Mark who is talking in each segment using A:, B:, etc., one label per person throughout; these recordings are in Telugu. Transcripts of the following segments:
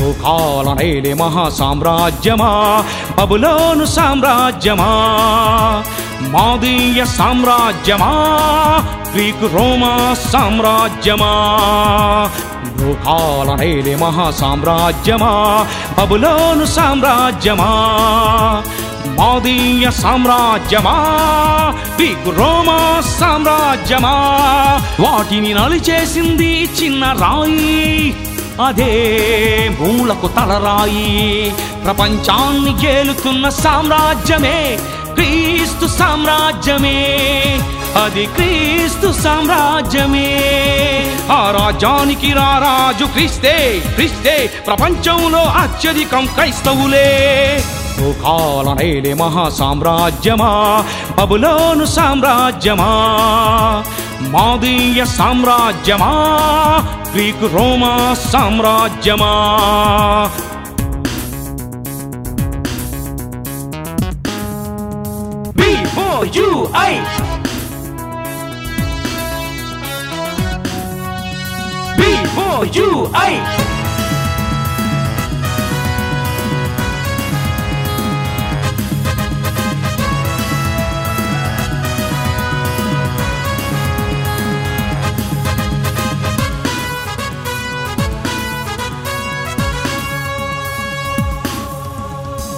A: లోకాలనేలే మహా సామ్రాజ్యమా బబులోను సామ్రాజ్యమా? మాదీయ సామ్రాజ్యమా? గ్రీకు రోమా సామ్రాజ్యమా? లోకాలనేలే మహా సామ్రాజ్యమా బబులోను సామ్రాజ్యమా? మాదీయ సామ్రాజ్యమా? గ్రీకు రోమా సామ్రాజ్యమా? వాటిని నలిచేసింది చిన్న రాయి. అదే మూలకు తలరాయి. ప్రపంచాన్ని ఏలుతున్న సామ్రాజ్యమే క్రీస్తు సామ్రాజ్యమే. అది క్రీస్తు సామ్రాజ్యమే. ఆ రాజ్యానికి రారాజు క్రీస్తే క్రీస్తే ప్రపంచంలో అత్యధికం క్రైస్తవులే. లోకాలనేలే మహా సామ్రాజ్యమా బబులోను సామ్రాజ్యమా మాదీయ సామ్రాజ్యమా గ్రీకు రోమా సామ్రాజ్యమా B-O-U-I B-O-U-I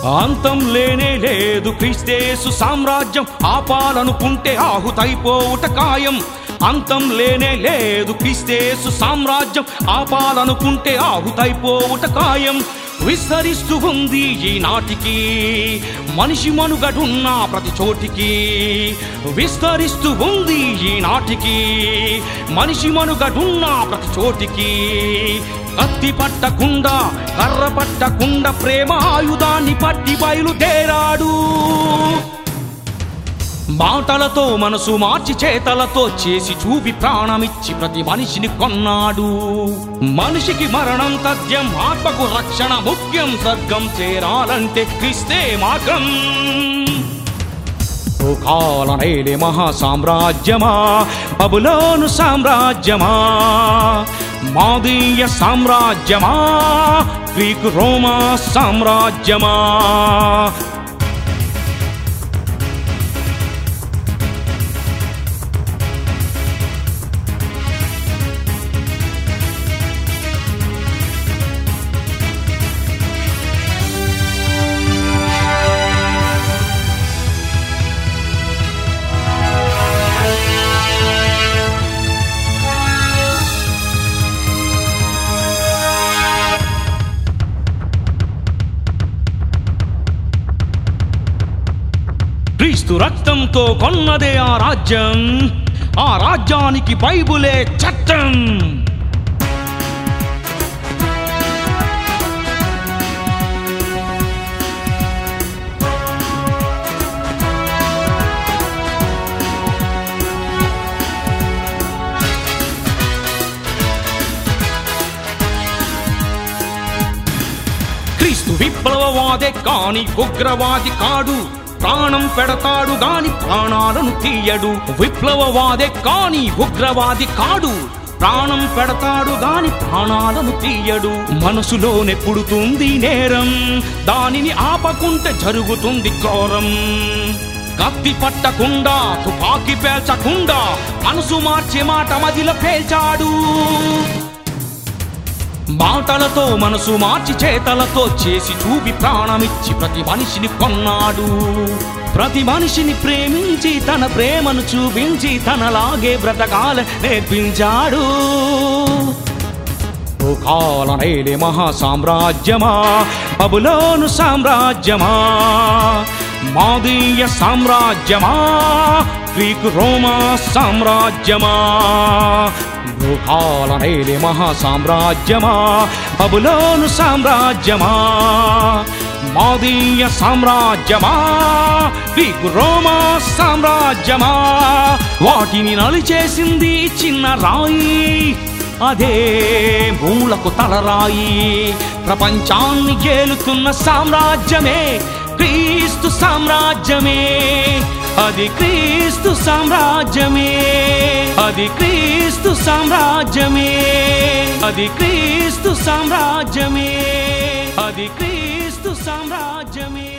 A: అంతం లేనే లేదు క్రీస్తేసు సామ్రాజ్యం. ఆపాలనుకుంటే ఆహుతైపోవుట ఖాయం. అంతం లేనే లేదు క్రీస్తేసు సామ్రాజ్యం. ఆపాలనుకుంటే ఆహుతైపోవుట ఖాయం. విస్తరిస్తూ ఉంది ఈనాటికి మనిషి మనుగడున్న ప్రతి చోటికి. విస్తరిస్తూ ఉంది ఈనాటికి మనిషి మనుగడున్న ప్రతి చోటికి. కత్తి పట్టకుండా కర్ర పట్టకుండా ప్రేమ ఆయుధాన్ని పట్టి బయలుదేరాడు మాటలతో మనసు మార్చి చేతలతో చేసి చూపి ప్రాణమిచ్చి ప్రతి మనిషిని కొన్నాడు. మనిషికి మరణం తథ్యం ఆత్మకు రక్షణ ముఖ్యం స్వర్గం చేరాలంటే క్రిస్తే మార్గం. కాలనైలి మహా సామ్రాజ్యమా బబులోను సామ్రాజ్యమా మాదీయ సామ్రాజ్యమా గ్రీకు రోమా సామ్రాజ్యమా. క్రీస్తు రక్తంతో కొన్నదే ఆ రాజ్యం. ఆ రాజ్యానికి బైబులే చట్టం. క్రీస్తు విప్లవవాదే కాని ఉగ్రవాది కాడు. ప్రాణం పెడతాడు గాని ప్రాణాలను తీయడు. విప్లవవాదే కాని ఉగ్రవాది కాడు. ప్రాణం పెడతాడు గాని ప్రాణాలను తీయడు. మనసులోనే పుడుతుంది నేరం. దానిని ఆపకుంటే జరుగుతుంది ఘోరం. కత్తి పట్టకుండా తుపాకి పేల్చకుండా మనసు మార్చి మాట మదిలో పేల్చాడు. మాటలతో మనసు మార్చి చేతలతో చేసి చూపి ప్రాణమిచ్చి ప్రతి మనిషిని కొన్నాడు. ప్రతి మనిషిని ప్రేమించి తన ప్రేమను చూపించి తనలాగే బ్రతకాల నేర్పించాడు. లోకాలనేలే మహా సామ్రాజ్యమా బబులోను సామ్రాజ్యమా మాదీయ సామ్రాజ్యమా గ్రీకు రోమా సామ్రాజ్యమా. లోకాలనేలే మహా సామ్రాజ్యమా బబులోను సామ్రాజ్యమా మాదీయ సామ్రాజ్యమా గ్రీకు రోమా సామ్రాజ్యమా వాటిని నలిచేసింది చిన్న రాయి అదే మూలకు తలరాయి ప్రపంచాన్ని గేలుతున్న సామ్రాజ్యమే క్రీస్తు సామ్రాజ్యమే అది క్రీస్తు సామ్రాజ్యమే. అది క్రీస్తు సామ్రాజ్యమే. అది క్రీస్తు సామ్రాజ్యమే. అది క్రీస్తు సామ్రాజ్యమే.